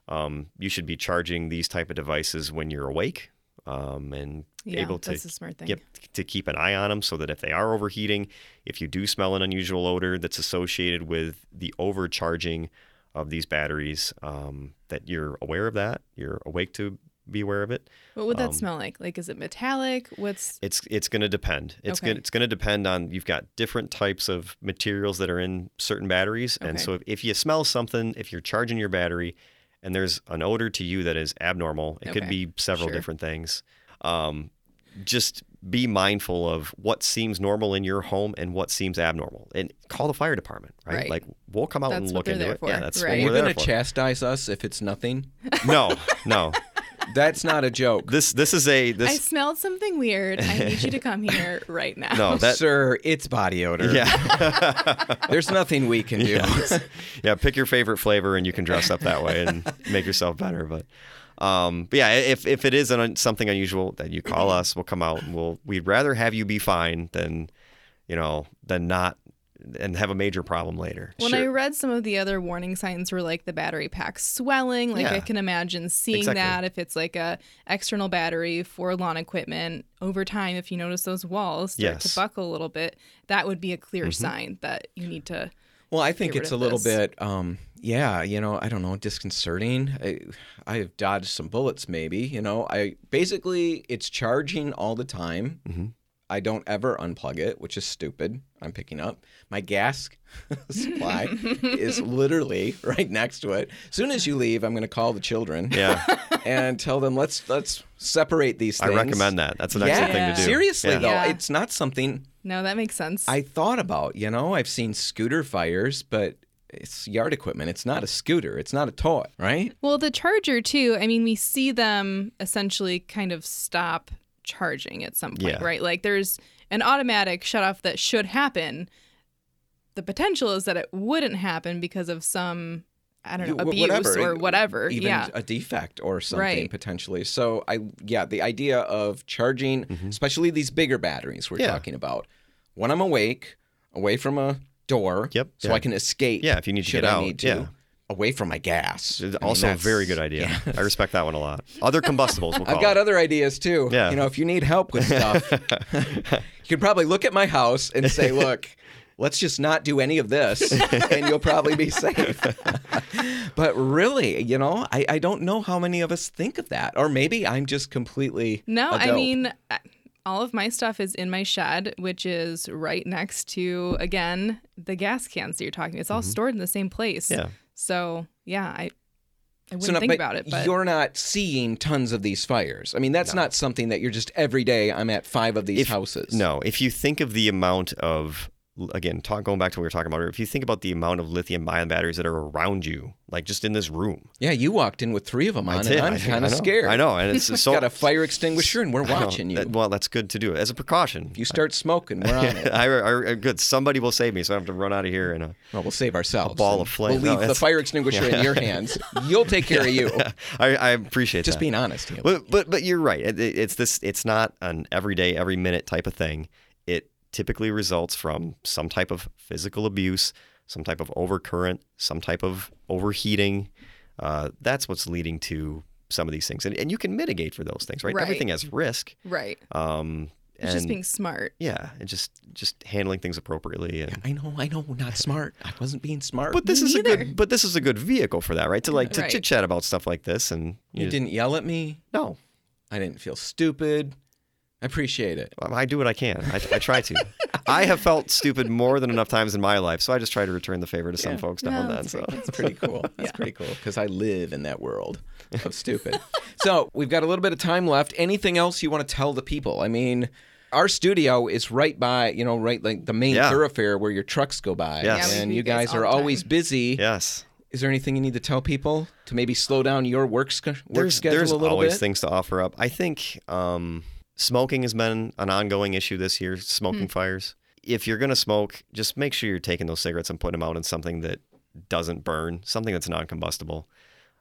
Speaker 4: Um, you should be charging these type of devices when you're awake um, and
Speaker 3: Yeah,
Speaker 4: able to
Speaker 3: that's a smart thing.
Speaker 4: Yep, to keep an eye on them so that if they are overheating, if you do smell an unusual odor that's associated with the overcharging of these batteries, um, that you're aware of that, you're awake to be aware of it.
Speaker 3: What would that
Speaker 4: Um,
Speaker 3: smell like? Like, is it metallic? What's
Speaker 4: It's it's going to depend. It's
Speaker 3: Okay.
Speaker 4: going it's going to depend on you've got different types of materials that are in certain batteries, and so if, if you smell something, if you're charging your battery, and there's an odor to you that is abnormal, it could be several
Speaker 3: Sure.
Speaker 4: different things. Um, just be mindful of what seems normal in your home and what seems abnormal, and call the fire department. Right?
Speaker 3: Right.
Speaker 4: Like we'll come out
Speaker 3: That's
Speaker 4: and look into it.
Speaker 3: for,
Speaker 4: Yeah, that's
Speaker 3: right.
Speaker 4: what
Speaker 2: You're
Speaker 4: we're there
Speaker 2: going to
Speaker 4: for.
Speaker 2: chastise us if it's nothing?
Speaker 4: no, no.
Speaker 2: That's not a joke.
Speaker 4: This this is a
Speaker 3: I
Speaker 4: this
Speaker 3: smelled something weird. I need you to come here right now.
Speaker 4: no that
Speaker 2: Sir, it's body odor.
Speaker 4: yeah.
Speaker 2: There's nothing we can do.
Speaker 4: yeah. yeah, pick your favorite flavor and you can dress up that way and make yourself better. But, um, but yeah, if, if it is an, something unusual, then you call us. We'll come out and we'll we'd rather have you be fine than, you know, than not and have a major problem later.
Speaker 3: When I read some of the other warning signs were like the battery pack swelling, like I can imagine seeing
Speaker 4: Exactly.
Speaker 3: that if it's like a external battery for lawn equipment over time if you notice those walls start
Speaker 4: Yes. Mm-hmm.
Speaker 3: to buckle a little bit, that would be a clear sign that you need to
Speaker 2: Well, I think
Speaker 3: Get rid
Speaker 2: it's a little
Speaker 3: this.
Speaker 2: bit, um, yeah, you know, I don't know, disconcerting. I, I have dodged some bullets, maybe. You know, I basically it's charging all the time.
Speaker 4: Mhm.
Speaker 2: I don't ever unplug it, which is stupid. I'm picking up my gas supply is literally right next to it. As soon as you leave, I'm going to call the children
Speaker 4: Yeah,
Speaker 2: and tell them let's let's separate these things.
Speaker 4: I recommend that. That's an excellent thing to do.
Speaker 2: Seriously
Speaker 4: Yeah.
Speaker 2: though,
Speaker 3: Yeah.
Speaker 2: it's not something
Speaker 3: No, that makes sense.
Speaker 2: I thought about, you know, I've seen scooter fires, but it's yard equipment. It's not a scooter. It's not a toy, right?
Speaker 3: well, the charger too. I mean, we see them essentially kind of stop charging at some point,
Speaker 4: Yeah.
Speaker 3: right? Like there's an automatic shut off that should happen. The potential is that it wouldn't happen because of some I don't know
Speaker 2: You-
Speaker 3: abuse
Speaker 2: whatever.
Speaker 3: or whatever.
Speaker 2: Even
Speaker 3: yeah.
Speaker 2: a defect or something
Speaker 3: Right.
Speaker 2: potentially. So I yeah, the idea of charging, especially these bigger batteries we're
Speaker 4: Mm-hmm. Yeah.
Speaker 2: talking about, when I'm awake, away from a door,
Speaker 4: Yep,
Speaker 2: so
Speaker 4: yeah.
Speaker 2: I can escape.
Speaker 4: Yeah, if you need to
Speaker 2: should
Speaker 4: get
Speaker 2: I
Speaker 4: out,
Speaker 2: need to,
Speaker 4: yeah.
Speaker 2: Away from my gas. I mean,
Speaker 4: Also, a very good idea. I respect that one a lot. Other combustibles. We'll
Speaker 2: I've got
Speaker 4: it.
Speaker 2: other ideas too.
Speaker 4: Yeah.
Speaker 2: You know, if you need help with stuff, you could probably look at my house and say, look, let's just not do any of this and you'll probably be safe. but really, you know, I, I don't know how many of us think of that. Or maybe I'm just completely.
Speaker 3: No,
Speaker 2: a
Speaker 3: I
Speaker 2: dope.
Speaker 3: mean, I- all of my stuff is in my shed, which is right next to, again, the gas cans that you're talking. About. It's all mm-hmm. stored in the same place.
Speaker 4: Yeah.
Speaker 3: So, yeah, I, I wouldn't
Speaker 2: So no,
Speaker 3: think
Speaker 2: but
Speaker 3: about it. But
Speaker 2: you're not seeing tons of these fires. I mean, that's not something that you're just every day. I'm at five of these
Speaker 4: If-
Speaker 2: houses.
Speaker 4: No, if you think of the amount of again, talk, going back to what we were talking about, if you think about the amount of lithium-ion batteries that are around you, like just in this room,
Speaker 2: Yeah, you walked in with three of them on, and I'm kind of scared.
Speaker 4: I know, and it's so
Speaker 2: got a fire extinguisher, and we're watching you.
Speaker 4: That- well, that's good to do as a precaution.
Speaker 2: If you start smoking, we're on it.
Speaker 4: I, I, I- good. Somebody will save me, so I have to run out of here. And uh,
Speaker 2: Well, we'll save ourselves.
Speaker 4: A ball of flame.
Speaker 2: We'll
Speaker 4: No,
Speaker 2: leave the fire extinguisher in your hands. You'll take care of you.
Speaker 4: I, I appreciate that.
Speaker 2: Just
Speaker 4: that.
Speaker 2: being honest.
Speaker 4: But but but you're right. It, it- it's this. It's not an everyday, every minute type of thing. It typically results from some type of physical abuse, some type of overcurrent, some type of overheating. Uh, that's what's leading to some of these things, and, and you can mitigate for those things, right?
Speaker 3: Right.
Speaker 4: Everything has risk.
Speaker 3: right.
Speaker 4: Um,
Speaker 3: It's
Speaker 4: and
Speaker 3: just being smart.
Speaker 4: yeah, and just just handling things appropriately. And,
Speaker 2: I know, I know, not smart. I wasn't being smart.
Speaker 4: but this is a good. But this is a good vehicle for that, right? To like to
Speaker 3: Right.
Speaker 4: chit chat about stuff like this, and
Speaker 2: you
Speaker 4: just-
Speaker 2: didn't yell at me.
Speaker 4: no.
Speaker 2: I didn't feel stupid. I appreciate it.
Speaker 4: I do what I can. I, I try to. I have felt stupid more than enough times in my life, so I just try to return the favor to some
Speaker 2: Yeah.
Speaker 4: folks now
Speaker 3: No,
Speaker 4: and then.
Speaker 3: that's
Speaker 4: So
Speaker 2: That's pretty cool. That's pretty cool because I live in that world of stupid. so we've got a little bit of time left. Anything else you want to tell the people? I mean, our studio is right by, you know, right like the main
Speaker 4: Yeah.
Speaker 2: thoroughfare where your trucks go by.
Speaker 4: Yes. Yeah,
Speaker 2: and you
Speaker 3: you guys
Speaker 2: guys are
Speaker 3: the time.
Speaker 2: always busy.
Speaker 4: yes,
Speaker 2: Is there anything you need to tell people to maybe slow down your work, sch- work
Speaker 4: there's
Speaker 2: schedule
Speaker 4: there's
Speaker 2: a little
Speaker 4: always things to offer up. I think um, smoking has been an ongoing issue this year. Smoking fires. If you're gonna smoke, just make sure you're taking those cigarettes and putting them out in something that doesn't burn, something that's non-combustible.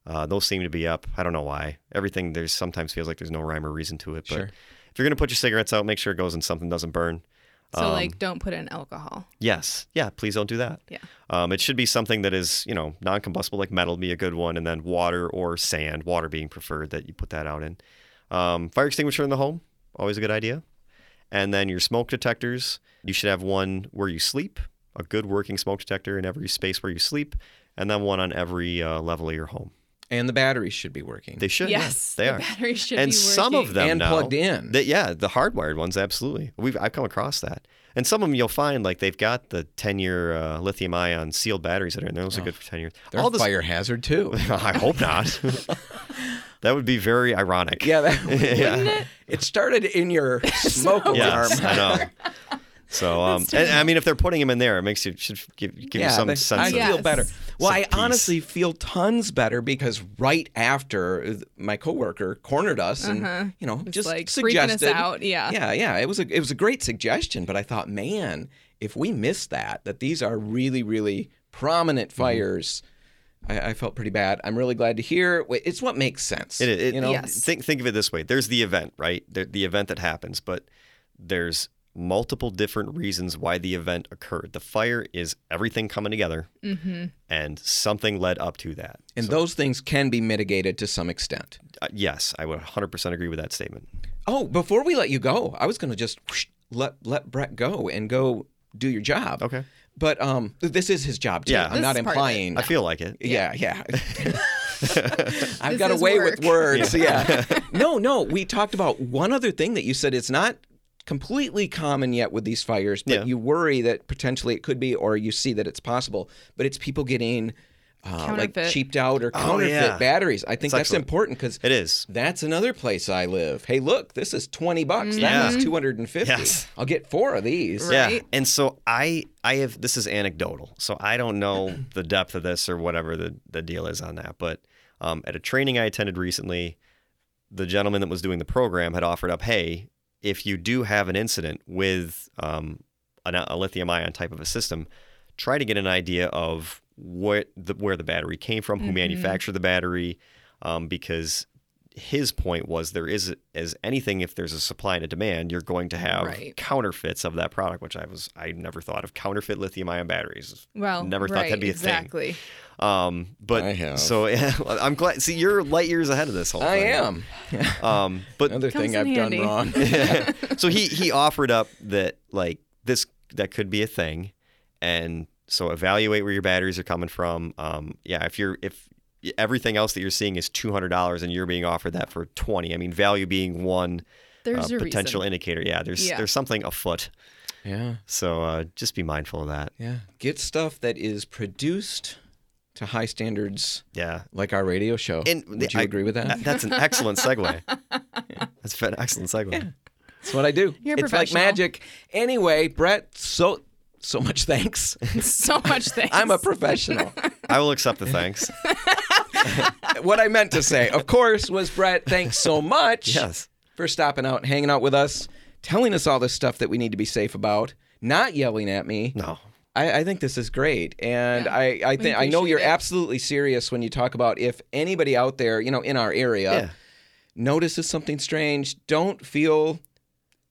Speaker 4: Uh, those seem to be up. I don't know why. Everything there's sometimes feels like there's no rhyme or reason to it. But
Speaker 2: Sure.
Speaker 4: if you're gonna put your cigarettes out, make sure it goes in something that doesn't burn.
Speaker 3: So,
Speaker 4: Um,
Speaker 3: like, don't put in alcohol.
Speaker 4: Yes. Yeah. Please don't do that.
Speaker 3: Yeah.
Speaker 4: Um, it should be something that is, you know, non-combustible, like metal, would be a good one, and then water or sand, water being preferred, that you put that out in. Um, fire extinguisher in the home, always a good idea. And then your smoke detectors, you should have one where you sleep, a good working smoke detector in every space where you sleep, and then one on every uh, level of your home.
Speaker 2: And the batteries should be working.
Speaker 4: They should. yeah,
Speaker 3: Yes,
Speaker 4: they
Speaker 3: the
Speaker 4: are.
Speaker 3: batteries should
Speaker 4: and
Speaker 3: be
Speaker 4: some of
Speaker 3: working.
Speaker 4: them
Speaker 2: And
Speaker 4: now,
Speaker 2: plugged in.
Speaker 4: that- yeah, the hardwired ones, absolutely. We've I've come across that, and some of them you'll find like they've got the ten year uh, lithium ion sealed batteries that are in there. Those are good for ten years.
Speaker 2: They're
Speaker 4: All
Speaker 2: a
Speaker 4: this,
Speaker 2: fire hazard too.
Speaker 4: I hope not. that would be very ironic.
Speaker 2: yeah, that,
Speaker 4: yeah.
Speaker 2: it started in your smoke alarm.
Speaker 4: Yes, I know. So, um, and, I mean, if they're putting him in there, it makes you should give, give you some
Speaker 2: they-
Speaker 4: sense.
Speaker 2: I
Speaker 4: of,
Speaker 2: feel
Speaker 3: Yes.
Speaker 2: better. Well, I
Speaker 4: peace.
Speaker 2: honestly feel tons better because right after my coworker cornered us and you know
Speaker 3: Just,
Speaker 2: just
Speaker 3: like, freaking us
Speaker 2: suggested,
Speaker 3: out, yeah.
Speaker 2: yeah, yeah. It was a it was a great suggestion, but I thought, man, if we miss that, that these are really really prominent
Speaker 4: Mm-hmm.
Speaker 2: fires. I, I felt pretty bad. I'm really glad to hear. It's what makes sense.
Speaker 4: It, it,
Speaker 2: you know,
Speaker 3: Yes.
Speaker 4: Think think of it this way: there's the event, right? The, the event that happens, but there's multiple different reasons why the event occurred. The fire is everything coming together, and something led up to that.
Speaker 2: and those things can be mitigated to some extent.
Speaker 4: Uh, yes, I would 100% agree with that statement.
Speaker 2: Oh, before we let you go, I was going to just whoosh, let let Brett go and go do your job.
Speaker 4: Okay.
Speaker 2: But um, this is his job too.
Speaker 4: Yeah.
Speaker 2: I'm not
Speaker 3: is part of it.
Speaker 2: implying.
Speaker 4: I feel like it.
Speaker 2: Yeah, yeah. I've
Speaker 3: This
Speaker 2: got away
Speaker 3: work.
Speaker 2: with words. Yeah. no, no. We talked about one other thing that you said. It's not completely common yet with these fires, but
Speaker 4: Yeah.
Speaker 2: you worry that potentially it could be, or you see that it's possible. But it's people getting uh, like cheaped out or counterfeit
Speaker 4: Oh, yeah.
Speaker 2: batteries. I think
Speaker 4: That's
Speaker 2: that's
Speaker 4: excellent.
Speaker 2: important because
Speaker 4: It is.
Speaker 2: that's another place I live. Hey, look, this is twenty bucks.
Speaker 4: Yeah.
Speaker 2: That is two hundred and fifty.
Speaker 4: Yes.
Speaker 2: I'll get four of these.
Speaker 4: Yeah. And so I I have this is anecdotal. So I don't know the depth of this or whatever the, the deal is on that. But um, at a training I attended recently, the gentleman that was doing the program had offered up, hey, if you do have an incident with um, an, a lithium ion type of a system, try to get an idea of what the, where the battery came from, who manufactured the battery, um, because his point was there is as anything if there's a supply and a demand you're going to have
Speaker 3: Right.
Speaker 4: counterfeits of that product which i was i never thought of counterfeit lithium ion batteries
Speaker 3: Well,
Speaker 4: never thought
Speaker 3: right,
Speaker 4: that'd be a thing
Speaker 3: exactly.
Speaker 4: um but
Speaker 2: I have.
Speaker 4: so i'm glad see you're light years ahead of this whole thing.
Speaker 2: I
Speaker 4: thing
Speaker 2: am.
Speaker 4: um but
Speaker 2: Another thing I've
Speaker 3: handy.
Speaker 2: done wrong.
Speaker 4: so he he offered up that like this that could be a thing, and so evaluate where your batteries are coming from. Um, yeah, if you're if everything else that you're seeing is two hundred dollars and you're being offered that for twenty, I mean value being one
Speaker 3: There's
Speaker 4: uh, potential
Speaker 3: reason.
Speaker 4: indicator. Yeah, there's
Speaker 3: Yeah.
Speaker 4: there's something afoot.
Speaker 2: yeah.
Speaker 4: So uh, just be mindful of that.
Speaker 2: Yeah. Get stuff that is produced to high standards
Speaker 4: Yeah.
Speaker 2: like our radio show.
Speaker 4: And
Speaker 2: Would you
Speaker 4: I-
Speaker 2: agree with that?
Speaker 4: That's an excellent segue. That's an excellent segue.
Speaker 2: That's what I do.
Speaker 3: You're
Speaker 2: it's like magic. Anyway, Brett, so so much thanks.
Speaker 3: so much thanks.
Speaker 2: I'm a professional.
Speaker 4: I will accept the thanks.
Speaker 2: What I meant to say, of course, was Brett, thanks so much
Speaker 4: Yes.
Speaker 2: for stopping out and hanging out with us, telling us all this stuff that we need to be safe about, not yelling at me.
Speaker 4: No.
Speaker 2: I, I think this is great, and
Speaker 3: Yeah,
Speaker 2: I, I think I know you're
Speaker 3: it.
Speaker 2: absolutely serious when you talk about if anybody out there, you know, in our area,
Speaker 4: Yeah.
Speaker 2: notices something strange, don't feel,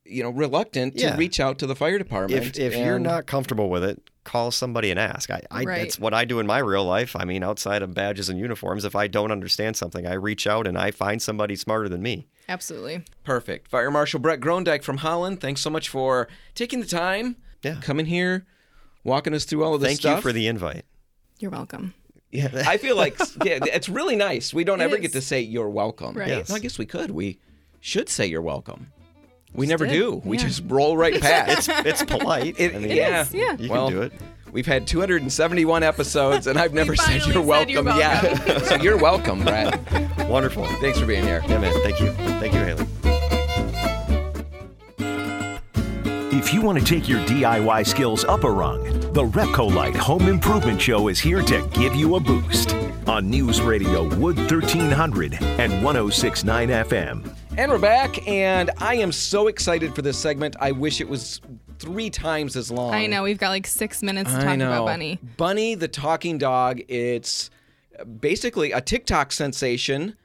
Speaker 2: you know, reluctant
Speaker 4: Yeah.
Speaker 2: to reach out to the fire department.
Speaker 4: If if you're not comfortable with it, call somebody and ask. I, I
Speaker 3: Right.
Speaker 4: that's what I do in my real life. I mean, outside of badges and uniforms, if I don't understand something, I reach out and I find somebody smarter than me.
Speaker 3: Absolutely.
Speaker 2: perfect, Fire Marshal Brett Grundyke from Holland, thanks so much for taking the time,
Speaker 4: Yeah.
Speaker 2: coming here, walking us through all of this
Speaker 4: Thank
Speaker 2: stuff.
Speaker 4: you for the invite.
Speaker 3: You're welcome.
Speaker 2: Yeah, I feel like yeah, it's really nice. We don't
Speaker 3: It
Speaker 2: ever get to say you're welcome.
Speaker 3: Right.
Speaker 4: Yes.
Speaker 2: No, I guess we could. We should say you're welcome. We never
Speaker 3: did.
Speaker 2: do. We just roll right past.
Speaker 4: It's it's polite.
Speaker 2: It-
Speaker 4: I mean,
Speaker 2: yeah.
Speaker 3: is, yeah.
Speaker 4: You
Speaker 2: Well,
Speaker 4: can do it.
Speaker 2: We've had 271 episodes, and I've never said you're
Speaker 3: said
Speaker 2: welcome,
Speaker 3: you're welcome.
Speaker 2: yet. so you're welcome, Brad.
Speaker 4: Wonderful.
Speaker 2: Thanks for being here.
Speaker 4: Yeah, man. Thank you. Thank you, Haley.
Speaker 1: If you want to take your DIY skills up a rung, the Repcolite Home Improvement Show is here to give you a boost on News Radio Wood 1300 and 1069 FM.
Speaker 2: And we're back, and I am so excited for this segment. I wish it was three times as long.
Speaker 3: I know we've got like six minutes to
Speaker 2: I
Speaker 3: talk
Speaker 2: know.
Speaker 3: about Bunny.
Speaker 2: Bunny the talking dog. It's basically a TikTok sensation.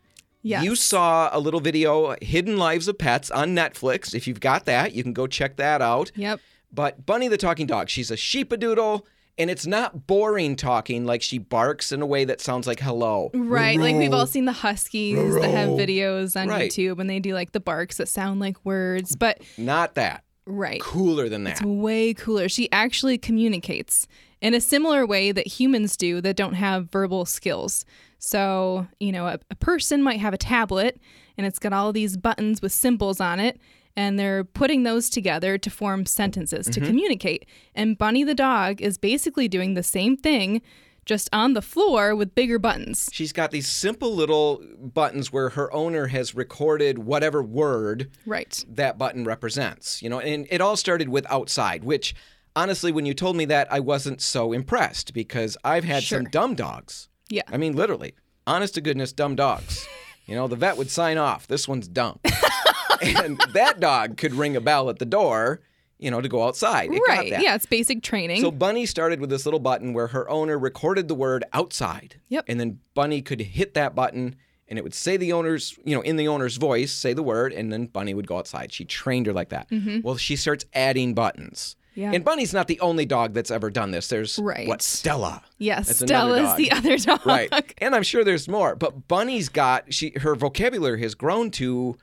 Speaker 3: Yes.
Speaker 2: You saw a little video, Hidden Lives of Pets, on Netflix. If you've got that, you can go check that out.
Speaker 3: Yep.
Speaker 2: But Bunny the talking dog, she's a sheepadoodle, and it's not boring talking like she barks in a way that sounds like hello.
Speaker 3: Right. Like we've all seen the Huskies that have videos on
Speaker 2: Right.
Speaker 3: YouTube and they do like the barks that sound like words. But
Speaker 2: Not that.
Speaker 3: right.
Speaker 2: Cooler than that.
Speaker 3: It's way cooler. She actually communicates in a similar way that humans do that don't have verbal skills. So, you know, a, a person might have a tablet and it's got all these buttons with symbols on it, and they're putting those together to form sentences to mm-hmm. communicate. And Bunny the dog is basically doing the same thing, just on the floor with bigger buttons.
Speaker 2: She's got these simple little buttons where her owner has recorded whatever word
Speaker 3: Right.
Speaker 2: that button represents. You know, and it all started with outside, which honestly, when you told me that, I wasn't so impressed because I've had some dumb dogs.
Speaker 3: Yeah.
Speaker 2: I mean, literally, honest to goodness, dumb dogs. You know, the vet would sign off. This one's dumb. and that dog could ring a bell at the door, you know, to go outside. It got
Speaker 3: right.
Speaker 2: that.
Speaker 3: Yeah, it's basic training.
Speaker 2: So Bunny started with this little button where her owner recorded the word outside.
Speaker 3: Yep.
Speaker 2: And then Bunny could hit that button and it would say the owner's, you know, in the owner's voice, say the word, and then Bunny would go outside. She trained her like that. Well, she starts adding buttons.
Speaker 3: Mm-hmm. Yeah.
Speaker 2: And Bunny's not the only dog that's ever done this. There's
Speaker 3: Right.
Speaker 2: what Stella.
Speaker 3: yes, Stella's the other dog.
Speaker 2: Right. And I'm sure there's more. But Bunny's got she her vocabulary has grown to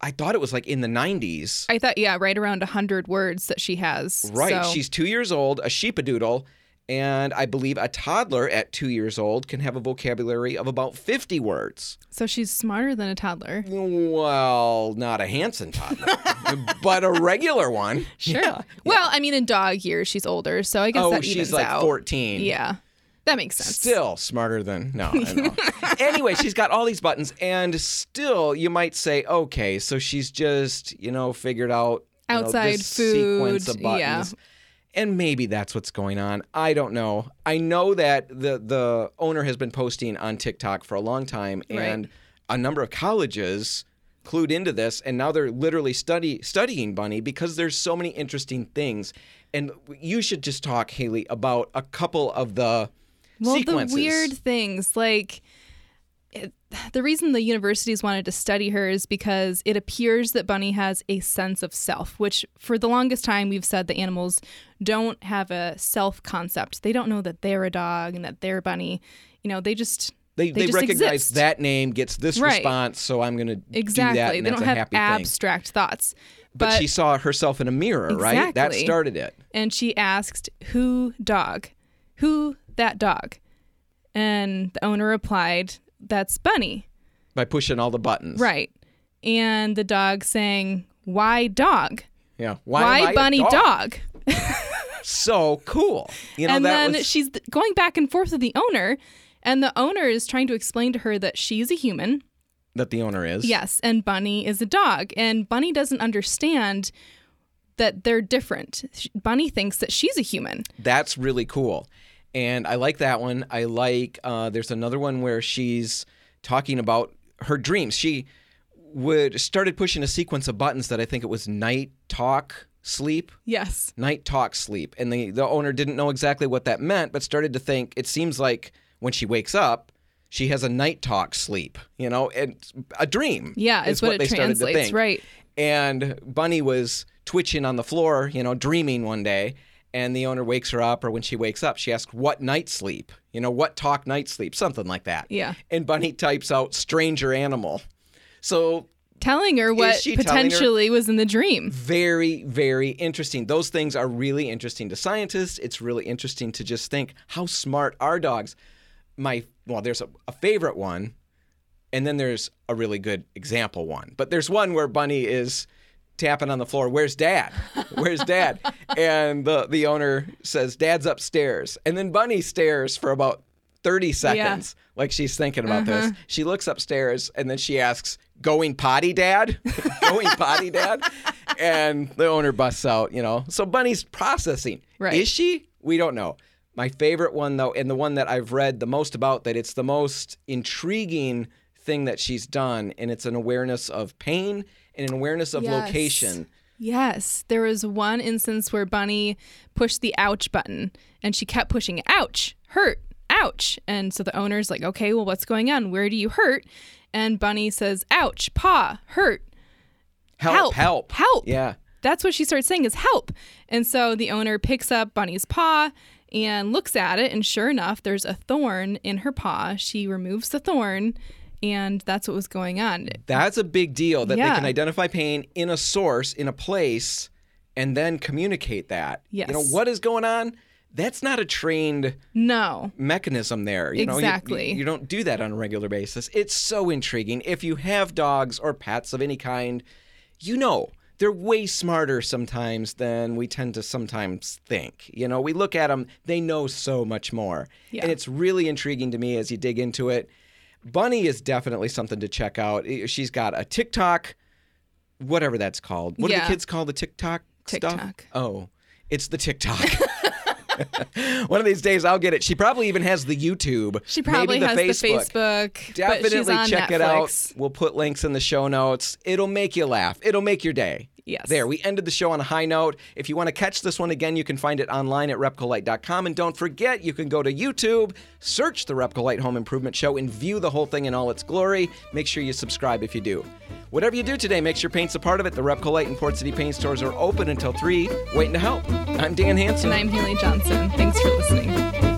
Speaker 2: I thought it was like in the 90s.
Speaker 3: I thought, yeah, right around 100 words that she has.
Speaker 2: Right.
Speaker 3: So-
Speaker 2: She's two years old, a sheepadoodle, and I believe a toddler at two years old can have a vocabulary of about 50 words.
Speaker 3: so she's smarter than a toddler.
Speaker 2: Well, not a Hanson toddler, but a regular one.
Speaker 3: Sure.
Speaker 2: Yeah.
Speaker 3: Well, I mean, in dog years, she's older, so I guess
Speaker 2: Oh,
Speaker 3: that
Speaker 2: she's
Speaker 3: evens
Speaker 2: like
Speaker 3: out.
Speaker 2: 14.
Speaker 3: Yeah, that makes sense.
Speaker 2: Still smarter than no. I know. anyway, she's got all these buttons, and still, you might say, okay, so she's just you know figured out you know,
Speaker 3: Outside
Speaker 2: this sequence
Speaker 3: food,
Speaker 2: of buttons.
Speaker 3: yeah.
Speaker 2: And maybe that's what's going on. I don't know. I know that the the owner has been posting on TikTok for a long time,
Speaker 3: Right.
Speaker 2: and a number of colleges clued into this, and now they're literally study studying Bunny because there's so many interesting things. And you should just talk, Haley, about a couple of the
Speaker 3: well,
Speaker 2: sequences.
Speaker 3: the weird things like. It, the reason the universities wanted to study her is because it appears that Bunny has a sense of self, which for the longest time we've said that animals don't have a self concept. They don't know that they're a dog and that they're Bunny. You know, they just
Speaker 2: They,
Speaker 3: They
Speaker 2: they,
Speaker 3: just
Speaker 2: recognize
Speaker 3: exist.
Speaker 2: that name gets this
Speaker 3: Right.
Speaker 2: response, so I'm going to
Speaker 3: exactly
Speaker 2: do that. And
Speaker 3: they don't have
Speaker 2: happy thing.
Speaker 3: abstract thoughts.
Speaker 2: But, she saw herself in a mirror, right? That started it.
Speaker 3: and she asked, "Who dog? Who that dog?" And the owner replied, "That's Bunny."
Speaker 2: by pushing all the buttons.
Speaker 3: Right. And the dog saying, "Why dog?
Speaker 2: Yeah. Why,
Speaker 3: Why,
Speaker 2: am I a
Speaker 3: Bunny
Speaker 2: dog?
Speaker 3: dog?"
Speaker 2: So cool. You know
Speaker 3: and then
Speaker 2: was
Speaker 3: she's going back and forth with the owner, and the owner is trying to explain to her that she's a human,
Speaker 2: that the owner is.
Speaker 3: yes, and Bunny is a dog, and Bunny doesn't understand that they're different. Bunny thinks that she's a human.
Speaker 2: That's really cool. And I like that one. I like uh, there's another one where she's talking about her dreams. She would started pushing a sequence of buttons that I think it was night talk sleep
Speaker 3: Yes.
Speaker 2: night talk sleep and the the owner didn't know exactly what that meant but started to think it seems like when she wakes up she has a night talk sleep you know and a dream
Speaker 3: Yeah,
Speaker 2: is
Speaker 3: is what,
Speaker 2: they
Speaker 3: it
Speaker 2: started to
Speaker 3: translates,
Speaker 2: think.
Speaker 3: right?
Speaker 2: and bunny was twitching on the floor you know dreaming one day and the owner wakes her up or when she wakes up she asks what night sleep you know what talk night sleep something like that
Speaker 3: Yeah.
Speaker 2: and bunny types out stranger animal so
Speaker 3: Telling her what
Speaker 2: she telling her-
Speaker 3: potentially was in the dream.
Speaker 2: very, very interesting. Those things are really interesting to scientists. It's really interesting to just think how smart are dogs. My well, there's a, a favorite one, and then there's a really good example one. But there's one where Bunny is tapping on the floor. Where's Dad? Where's Dad? and the the owner says Dad's upstairs, and then Bunny stares for about. 30 seconds, like she's thinking about this. Mm-hmm. She looks upstairs and then she asks, Going potty, dad? Going potty, dad? And the owner busts out, you know. So Bunny's processing.
Speaker 3: Right.
Speaker 2: Is she? We don't know. My favorite one, though, and the one that I've read the most about, that it's the most intriguing thing that she's done, and it's an awareness of pain and an awareness of
Speaker 3: Yes.
Speaker 2: location.
Speaker 3: Yes, there was one instance where Bunny pushed the ouch button and she kept pushing. Ouch, hurt, ouch. And so the owner's like, okay, well, what's going on? Where do you hurt? And Bunny says, ouch, paw, hurt.
Speaker 2: Help,
Speaker 3: Help,
Speaker 2: help.
Speaker 3: help.
Speaker 2: Yeah.
Speaker 3: That's what she starts saying is help. And so the owner picks up Bunny's paw and looks at it. And sure enough, there's a thorn in her paw. She removes the thorn, and that's what was going on.
Speaker 2: That's a big deal that they can identify pain in a source, in a place, and then communicate that. Yes. You know, what is going on? That's not a trained
Speaker 3: No.
Speaker 2: mechanism there. You know,
Speaker 3: Exactly.
Speaker 2: you, you don't do that on a regular basis. It's so intriguing. If you have dogs or pets of any kind, you know they're way smarter sometimes than we tend to sometimes think. You know, we look at them, they know so much more.
Speaker 3: Yeah.
Speaker 2: And it's really intriguing to me as you dig into it. Bunny is definitely something to check out. She's got a TikTok, whatever that's called. What do the kids call the TikTok stuff? Oh, it's the TikTok. One of these days I'll get it. She probably even has the YouTube.
Speaker 3: She probably
Speaker 2: maybe
Speaker 3: has
Speaker 2: the
Speaker 3: the
Speaker 2: Facebook.
Speaker 3: Facebook.
Speaker 2: Definitely check
Speaker 3: Netflix.
Speaker 2: it out. We'll put links in the show notes. It'll make you laugh. It'll make your day.
Speaker 3: Yes.
Speaker 2: There, we ended the show on a high note. If you want to catch this one again, you can find it online at repcolite.com. And don't forget, you can go to YouTube, search the Repcolite Home Improvement Show, and view the whole thing in all its glory. Make sure you subscribe if you do. Whatever you do today, make sure paint's a part of it. The Repcolite and Port City paint stores are open until 3, waiting to help. I'm Dan Hanson,
Speaker 3: And I'm Haley Johnson. Thanks for listening.